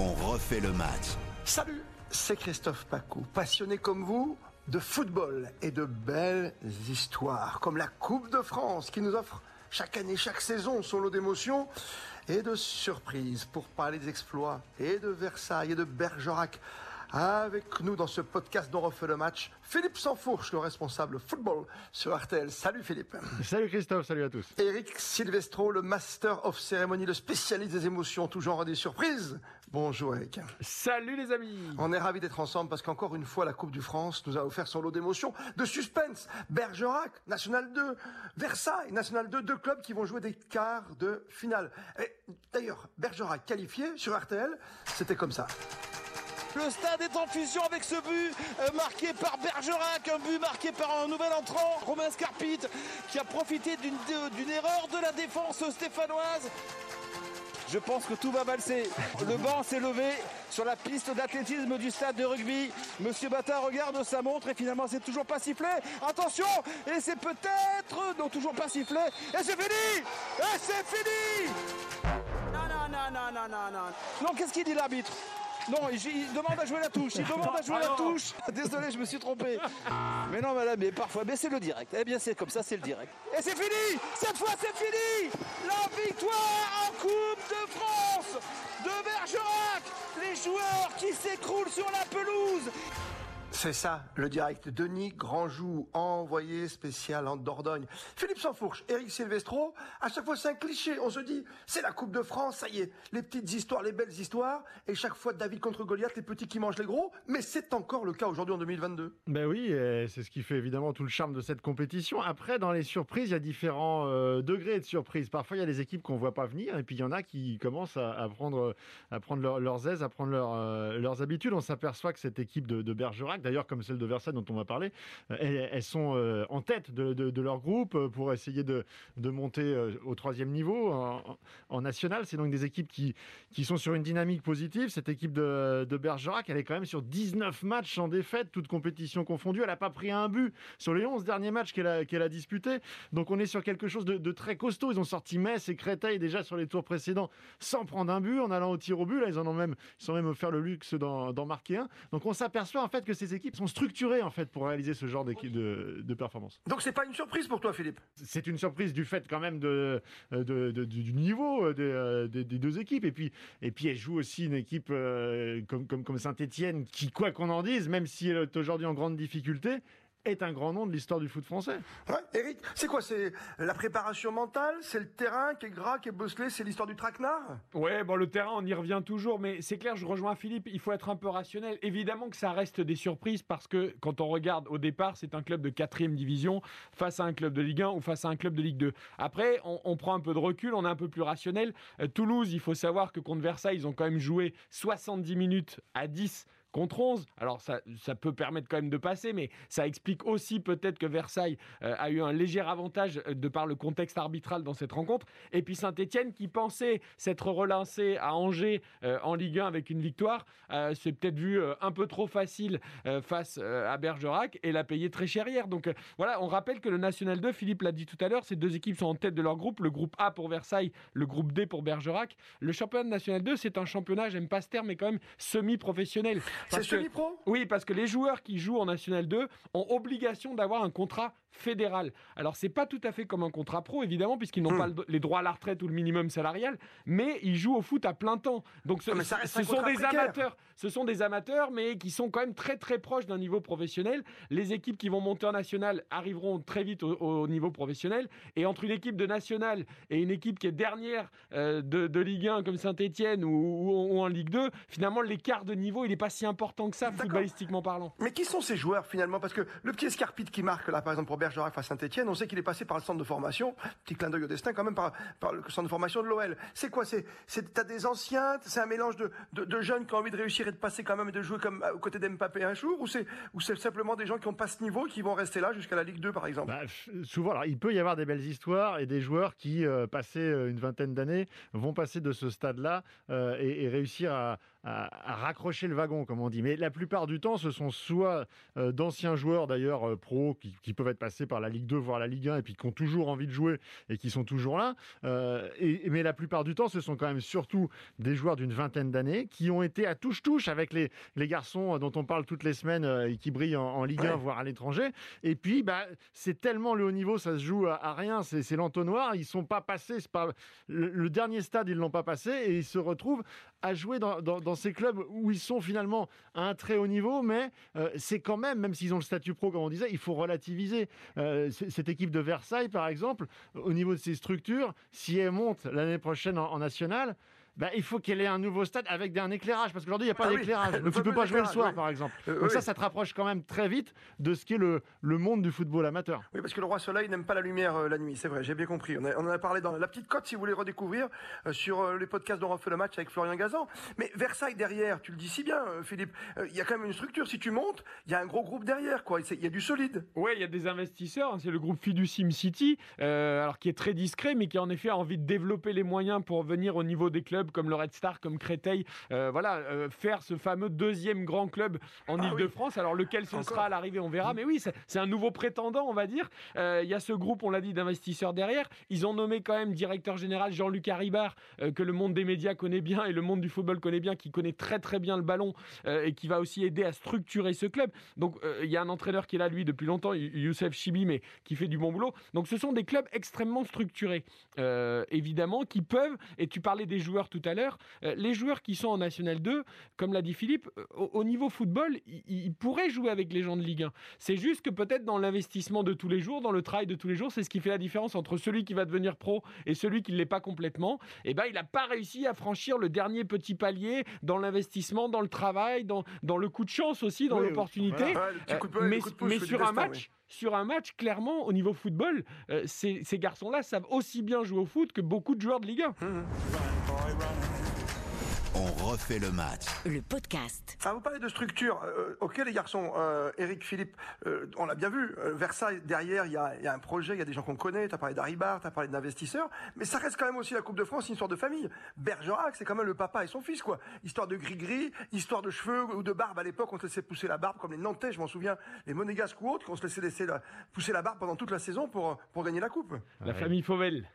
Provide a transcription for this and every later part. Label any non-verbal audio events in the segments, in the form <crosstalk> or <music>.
on refait le match. Salut, c'est Christophe Pacou, passionné comme vous de football et de belles histoires, comme la Coupe de France qui nous offre chaque année, chaque saison son lot d'émotions et de surprises pour parler des exploits et de Versailles et de Bergerac. Avec nous dans ce podcast dont refait le match, Philippe Sansfourche, le responsable football sur RTL. Salut Philippe. Salut Christophe, salut à tous. Eric Silvestro, le master of ceremony, le spécialiste des émotions, tout genre des surprises. Bonjour Eric. Salut les amis. On est ravis d'être ensemble parce qu'encore une fois, la Coupe du France nous a offert son lot d'émotions, de suspense. Bergerac, National 2, Versailles, National 2, deux clubs qui vont jouer des quarts de finale. D'ailleurs, Bergerac qualifié sur RTL, c'était comme ça. Le stade est en fusion avec ce but euh, marqué par Bergerac, un but marqué par un nouvel entrant, Romain Scarpit, qui a profité d'une erreur de la défense stéphanoise. Je pense que tout va valser. Le banc s'est levé sur la piste d'athlétisme du stade de rugby. Monsieur Bata regarde sa montre et finalement c'est toujours pas sifflé. Attention Et c'est peut-être... Non, toujours pas sifflé. Et c'est fini Et c'est fini Non, non, non, non, non, non, non. Non, qu'est-ce qu'il dit l'arbitre? Non, il, demande à jouer la touche. Il demande à jouer la touche. <laughs> Désolé, je me suis trompé. Mais non, madame, mais parfois, mais c'est le direct. Eh bien, c'est comme ça, c'est le direct. Et c'est fini Cette fois, c'est fini La victoire en Coupe de France de Bergerac Les joueurs qui s'écroulent sur la pelouse c'est ça, le direct. Denis Grandjou, envoyé spécial en Dordogne. Philippe Sansfourche, Eric Silvestro, à chaque fois c'est un cliché. On se dit, c'est la Coupe de France, ça y est. Les petites histoires, les belles histoires. Et chaque fois David contre Goliath, les petits qui mangent les gros. Mais c'est encore le cas aujourd'hui en 2022. Ben oui, c'est ce qui fait évidemment tout le charme de cette compétition. Après, dans les surprises, il y a différents euh, degrés de surprise. Parfois, il y a des équipes qu'on voit pas venir. Et puis, il y en a qui commencent à, prendre, à prendre leurs aises, à prendre euh, leurs habitudes. On s'aperçoit que cette équipe de, de Bergerac, d'ailleurs comme celle de Versailles dont on va parler, euh, elles, sont euh, en tête de, leur groupe euh, pour essayer de, monter au troisième niveau en, national. C'est donc des équipes qui, sont sur une dynamique positive. Cette équipe de, Bergerac, elle est quand même sur 19 matchs en défaite, toutes compétitions confondues. Elle n'a pas pris un but sur les 11 derniers matchs qu'elle a, qu'elle disputés. Donc on est sur quelque chose de, très costaud. Ils ont sorti Metz et Créteil déjà sur les tours précédents sans prendre un but, en allant au tir au but. Là, ils en ont même, ils sont même offert le luxe d'en, d'en marquer un. Donc on s'aperçoit en fait que ces équipes sont structurés en fait pour réaliser ce genre de, de performance. Donc c'est pas une surprise pour toi, Philippe? C'est une surprise du fait quand même de, du niveau euh, euh, des, deux équipes et puis et puis elle joue aussi une équipe euh, comme comme, comme Saint-Étienne qui quoi qu'on en dise, même si elle est aujourd'hui en grande difficulté, est un grand nom de l'histoire du foot français. Ouais, Eric, c'est quoi C'est la préparation mentale C'est le terrain qui est gras, qui est bosselé C'est l'histoire du traquenard? Ouais, bon, le terrain, on y revient toujours, mais c'est clair, je rejoins Philippe, il faut être un peu rationnel. Évidemment que ça reste des surprises parce que quand on regarde au départ, c'est un club de quatrième division face à un club de Ligue 1 ou face à un club de Ligue 2. Après, on, on prend un peu de recul, on est un peu plus rationnel. Euh, Toulouse, il faut savoir que contre Versailles, ils ont quand même joué 70 minutes à 10 contre 11. Alors ça, ça peut permettre quand même de passer, mais ça explique aussi peut-être que Versailles euh, a eu un léger avantage euh, de par le contexte arbitral dans cette rencontre. Et puis Saint-Etienne qui pensait s'être relancé à Angers euh, en Ligue 1 avec une victoire, c'est peut-être vu un peu trop facile face à Bergerac et l'a payé très cher hier. Donc voilà, on rappelle que le National 2, Philippe l'a dit tout à l'heure, ces deux équipes sont en tête de leur groupe, le groupe A pour Versailles, le groupe D pour Bergerac. Le championnat National 2, c'est un championnat, j'aime pas ce terme, mais quand même semi-professionnel. C'est semi-pro Oui, parce que les joueurs qui jouent en National 2 ont obligation d'avoir un contrat fédéral. Alors, c'est pas tout à fait comme un contrat pro, évidemment, puisqu'ils n'ont hmm. pas les droits à la retraite ou le minimum salarial, mais ils jouent au foot à plein temps. Donc, ce, ah, sont des amateurs. Ce sont des amateurs, mais qui sont quand même très, très proches d'un niveau professionnel. Les équipes qui vont monter en national arriveront très vite au, niveau professionnel. Et entre une équipe de national et une équipe qui est dernière euh, de, Ligue 1 comme Saint-Etienne ou, ou, en Ligue 2, finalement, l'écart de niveau, il n'est pas si important que ça, footballistiquement parlant. Mais qui sont ces joueurs, finalement? Parce que le petit Escarpit qui marque, là, par exemple, pour Bergerac face à Saint-Etienne, on sait qu'il est passé par le centre de formation, petit clin d'œil au destin quand même, par, par le centre de formation de l'OL. C'est quoi? C'est, t'as des anciens, c'est un mélange de, de, de, jeunes qui ont envie de réussir et de passer quand même et de jouer comme aux côtés d'Mbappé un jour, ou c'est ou c'est simplement des gens qui ont pas ce niveau et qui vont rester là jusqu'à la Ligue 2 par exemple? Bah, Souvent, alors il peut y avoir des belles histoires et des joueurs qui, euh, passés euh, une vingtaine d'années, vont passer de ce stade-là euh, et, et, réussir à, raccrocher le wagon, comme on dit. Mais la plupart du temps, ce sont soit euh, d'anciens joueurs d'ailleurs euh, pro qui, peuvent être passés par la Ligue 2, voire la Ligue 1, et puis qui ont toujours envie de jouer et qui sont toujours là. et, mais la plupart du temps, ce sont quand même surtout des joueurs d'une vingtaine d'années qui ont été à touche-touche avec les, les garçons dont on parle toutes les semaines et qui brillent en, Ligue 1, voire à l'étranger. Et puis, bah, c'est tellement le haut niveau, ça se joue à, rien, c'est l'entonnoir. Ils sont pas passés, pas le, dernier stade, ils l'ont pas passé et ils se retrouvent à jouer dans, ces clubs où ils sont finalement à un très haut niveau, mais euh, c'est quand même, même s'ils ont le statut pro, comme on disait, il faut relativiser. Euh, cette équipe de Versailles, par exemple, au niveau de ses structures, si elle monte l'année prochaine en, en nationale, bah, il faut qu'elle ait un nouveau stade avec un éclairage. Parce qu'aujourd'hui, il n'y a pas ah d'éclairage. <laughs> Donc, tu ne peux pas jouer le soir, par exemple. Euh, Donc, ça, ça te rapproche quand même très vite de ce qu'est le, le monde du football amateur. Oui, parce que le Roi Soleil n'aime pas la lumière euh, la nuit. C'est vrai, j'ai bien compris. On, en a parlé dans la petite cote, si vous voulez redécouvrir, euh, sur les podcasts dont on fait le match avec Florian Gazan. Mais Versailles derrière, tu le dis si bien, Philippe, il y a quand même une structure. Si tu montes, il y a un gros groupe derrière, quoi. Il y a du solide. Oui, il y a des investisseurs. Hein. C'est le groupe Fiducim City, alors qui est très discret, mais qui en effet a envie de développer les moyens pour venir au niveau des clubs comme le Red Star, comme Créteil, euh, voilà, euh, faire ce fameux deuxième grand club en ah Ile-de-France. Alors lequel ce sera à l'arrivée, on verra. Mais oui, c'est un nouveau prétendant, on va dire. Euh, il y a ce groupe, on l'a dit, d'investisseurs derrière. Ils ont nommé quand même directeur général Jean-Luc Haribard, que le monde des médias connaît bien et le monde du football connaît bien, qui connaît très très bien le ballon et qui va aussi aider à structurer ce club. Donc il y a un entraîneur qui est là, lui, depuis longtemps, Youssef Chibi, mais qui fait du bon boulot. Donc ce sont des clubs extrêmement structurés, évidemment, qui peuvent, et tu parlais des joueurs tout à l'heure, les joueurs qui sont en National 2, comme l'a dit Philippe, euh, au, niveau football, ils, pourraient jouer avec les gens de Ligue 1. C'est juste que peut-être dans l'investissement de tous les jours, dans le travail de tous les jours, c'est ce qui fait la différence entre celui qui va devenir pro et celui qui ne l'est pas complètement. Et eh ben, il n'a pas réussi à franchir le dernier petit palier dans l'investissement, dans le travail, dans, dans le coup de chance aussi, dans l'opportunité. mais, sur un match sur un match, clairement, au niveau football, euh, ces, garçons-là savent aussi bien jouer au foot que beaucoup de joueurs de Ligue 1. On refait le match. Le podcast. Ah, vous parlez de structure. Euh, ok, les garçons. Euh, Eric, Philippe, euh, on l'a bien vu. Versailles, derrière, il y a, un projet, il y a des gens qu'on connaît. Tu as parlé d'Aribar, tu as parlé d'investisseurs. Mais ça reste quand même aussi la Coupe de France, une histoire de famille. Bergerac, c'est quand même le papa et son fils, quoi. Histoire de gris-gris, histoire de cheveux ou de barbe. À l'époque, on se laissait pousser la barbe, comme les Nantais, je m'en souviens, les Monégasques ou autres, on se laissait laisser pousser la barbe pendant toute la saison pour, pour gagner la Coupe. La famille Fauvel.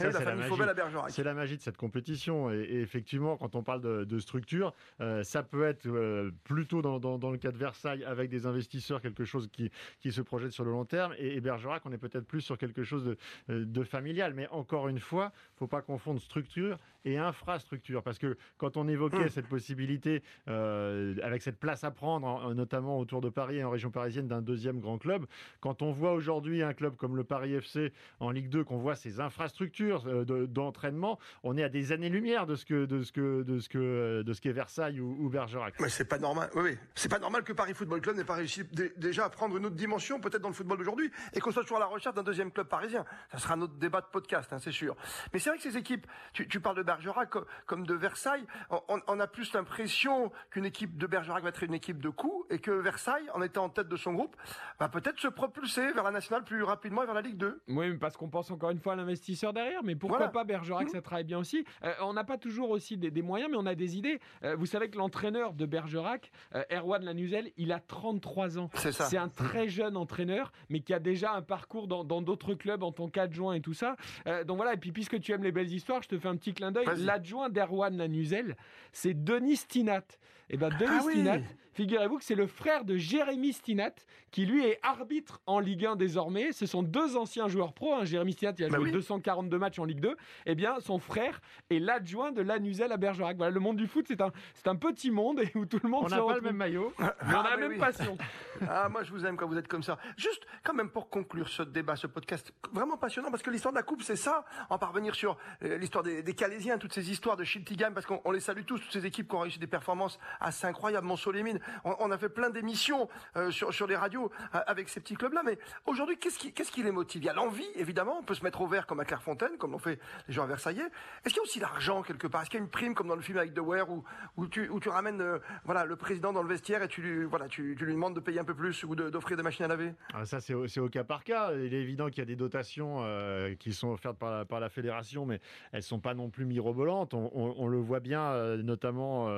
la famille Fauvel à Bergerac. C'est la magie de cette compétition. Et, effectivement, quand on parle de, structure. Euh, ça peut être euh, plutôt dans, le cas de Versailles avec des investisseurs, quelque chose qui, qui se projette sur le long terme. Et, Bergerac, on est peut-être plus sur quelque chose de, euh, de familial. Mais encore une fois, faut pas confondre structure et infrastructure. Parce que quand on évoquait hum. cette possibilité, avec cette place à prendre, notamment autour de Paris et en région parisienne, d'un deuxième grand club, quand on voit aujourd'hui un club comme le Paris FC en Ligue 2, qu'on voit ses infrastructures d'entraînement, on est à des années-lumière de ce que, de ce que, de ce que euh, de ce qu'est Versailles ou, Bergerac. Mais c'est pas normal. Oui, c'est pas normal que Paris Football Club n'ait pas réussi déjà à prendre une autre dimension, peut-être dans le football d'aujourd'hui, et qu'on soit toujours à la recherche d'un deuxième club parisien. Ça sera notre débat de podcast, hein, c'est sûr. Mais c'est vrai que ces équipes, tu, parles de Bergerac comme, de Versailles, on, a plus l'impression qu'une équipe de Bergerac va être une équipe de coups, et que Versailles, en étant en tête de son groupe, va peut-être se propulser vers la nationale plus rapidement et vers la Ligue 2. Oui, parce qu'on pense encore une fois à l'investisseur derrière, mais pourquoi pas Bergerac, mmh. ça travaille bien aussi. Euh, on n'a pas toujours aussi des, des, moyens, mais on a des idées. Euh, vous savez que l'entraîneur de Bergerac, euh, Erwan Lanuzel, il a 33 ans. C'est ça. C'est un très jeune entraîneur, mais qui a déjà un parcours dans d'autres clubs en tant qu'adjoint et tout ça. Euh, donc voilà, et puis puisque tu aimes les belles histoires, je te fais un petit clin d'œil. L'adjoint d'Erwan Lanuzel, c'est Denis Stinat. Et eh ben Denis ah Stinat, Figurez-vous que c'est le frère de Jérémy Stinat, qui lui est arbitre en Ligue 1 désormais. Ce sont deux anciens joueurs pro. Hein. Jérémy Stinat, il a bah joué 242 matchs en Ligue 2. Eh bien, son frère est l'adjoint de Lanuzel à Bergerac. Voilà, le monde du foot, c'est un, c'est un petit monde où tout le monde on n'a pas le même maillot, <laughs> mais on a la ah, même passion. <laughs> ah, moi, je vous aime quand vous êtes comme ça. Juste, quand même, pour conclure ce débat, ce podcast, vraiment passionnant, parce que l'histoire de la Coupe, c'est ça. En parvenir sur euh, l'histoire des, des Calaisiens, toutes ces histoires de Chiltigam, parce qu'on les salue tous, toutes ces équipes qui ont réussi des performances assez incroyable. Monceau-les-Mines, on, on, a fait plein d'émissions euh, sur, sur les radios euh, avec ces petits clubs-là. Mais aujourd'hui, qu'est-ce qui, les motive? Il y a l'envie, évidemment. On peut se mettre au vert comme à Clairefontaine, comme l'ont fait les gens à Versailles. Est-ce qu'il y a aussi l'argent quelque part? Est-ce qu'il y a une prime comme dans le film avec The Ware où, où, tu, où tu ramènes euh, voilà, le président dans le vestiaire et tu lui, voilà, tu, tu lui demandes de payer un peu plus ou d'offrir des machines à laver? Ah, Ça, c'est au, c'est au cas par cas. Il est évident qu'il y a des dotations qui sont offertes par la, par la fédération, mais elles sont pas non plus mirobolantes. On, le voit bien, notamment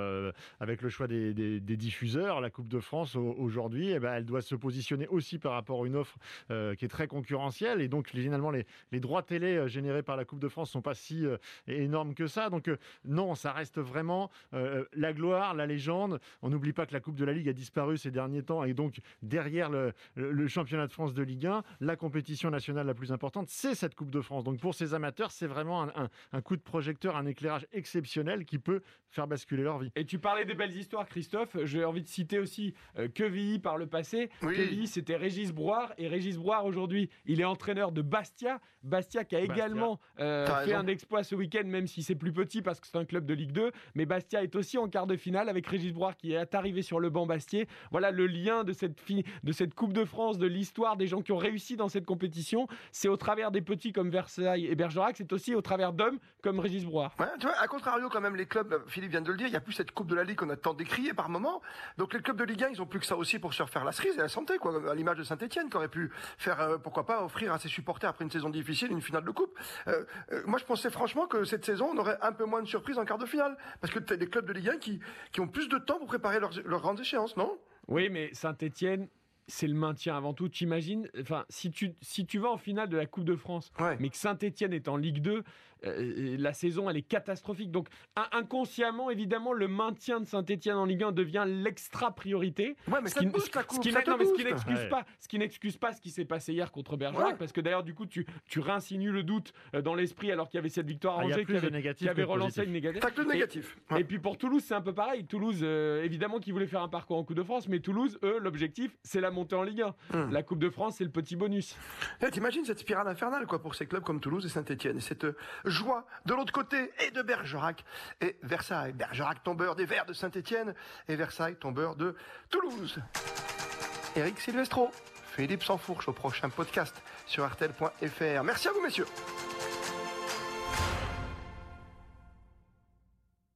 avec le choix des, des, diffuseurs. La Coupe de France aujourd'hui, eh ben, elle doit se positionner aussi par rapport à une offre euh, qui est très concurrentielle. Et donc, finalement, les, les droits télé euh, générés par la Coupe de France sont pas si euh, énormes que ça. Donc, non, ça reste vraiment la gloire, la légende. On n'oublie pas que la Coupe de la Ligue a disparu ces derniers temps. Et donc, derrière le, le championnat de France de Ligue 1, la compétition nationale la plus importante, c'est cette Coupe de France. Donc, pour ces amateurs, c'est vraiment un, un, un coup de projecteur, un éclairage exceptionnel qui peut faire basculer leur vie. Et tu parlais des belles histoires, Christophe. J'ai envie de citer aussi euh, Quevilly par le passé. Oui. Quevilly, c'était Régis Brouard. Et Régis Brouard, aujourd'hui, il est entraîneur de Bastia. Bastia qui a Bastia. également euh, fait raison. un exploit ce week-end, même si c'est plus petit parce que c'est un club de Ligue 2. Mais Bastia est aussi en quart de finale avec Régis Brouard qui est arrivé sur le banc Bastier. Voilà le lien de cette, de cette Coupe de France, de l'histoire des gens qui ont réussi dans cette compétition. C'est au travers des petits comme Versailles et Bergerac. C'est aussi au travers d'hommes comme Régis Brouard. Ouais, tu vois, à contrario, quand même, les clubs, Philippe vient de le dire, il n'y a plus cette Coupe de la Ligue qu'on a tant décriée par moment. Donc les clubs de Ligue 1, ils ont plus que ça aussi pour se refaire la cerise et la santé, quoi. À l'image de Saint-Etienne, qui aurait pu faire, euh, pourquoi pas, offrir à ses supporters après une saison difficile une finale de coupe. Euh, euh, moi, je pensais franchement que cette saison, on aurait un peu moins de surprises en quart de finale. Parce que tu as des clubs de Ligue 1 qui, qui ont plus de temps pour préparer leurs, leurs grandes échéances, non? Oui, mais Saint-Etienne, c'est le maintien avant tout. T'imagines, enfin, si tu, si tu vas en finale de la Coupe de France, ouais. mais que Saint-Etienne est en Ligue 2, euh, la saison elle est catastrophique. Donc inconsciemment, évidemment, le maintien de Saint-Etienne en Ligue 1 devient l'extra priorité. Ouais, mais ce qui, n'excuse Ouais. pas, ce qui n'excuse pas ce qui s'est passé hier contre Bergerac, Ouais. parce que d'ailleurs du coup tu, tu réinsinues le doute euh, dans l'esprit alors qu'il y avait cette victoire à Ah, il y a Angers plus qui de avait, qui avait relancé positif. une négative. T'as que le Et- négatif. et Ouais. puis pour Toulouse, c'est un peu pareil. Toulouse, euh, évidemment, qui voulait faire un parcours en Coupe de France, mais Toulouse, eux, l'objectif, c'est la montée en Ligue 1. Hmm. La Coupe de France, c'est le petit bonus. Eh, T'imagines cette spirale infernale quoi pour ces clubs comme Toulouse et Saint-Etienne et cette euh, joie de l'autre côté et de Bergerac et Versailles. Bergerac tombeur des Verts de Saint-Etienne et Versailles tombeur de Toulouse. Eric Silvestro, Philippe Sansfourche au prochain podcast sur artel.fr. Merci à vous messieurs.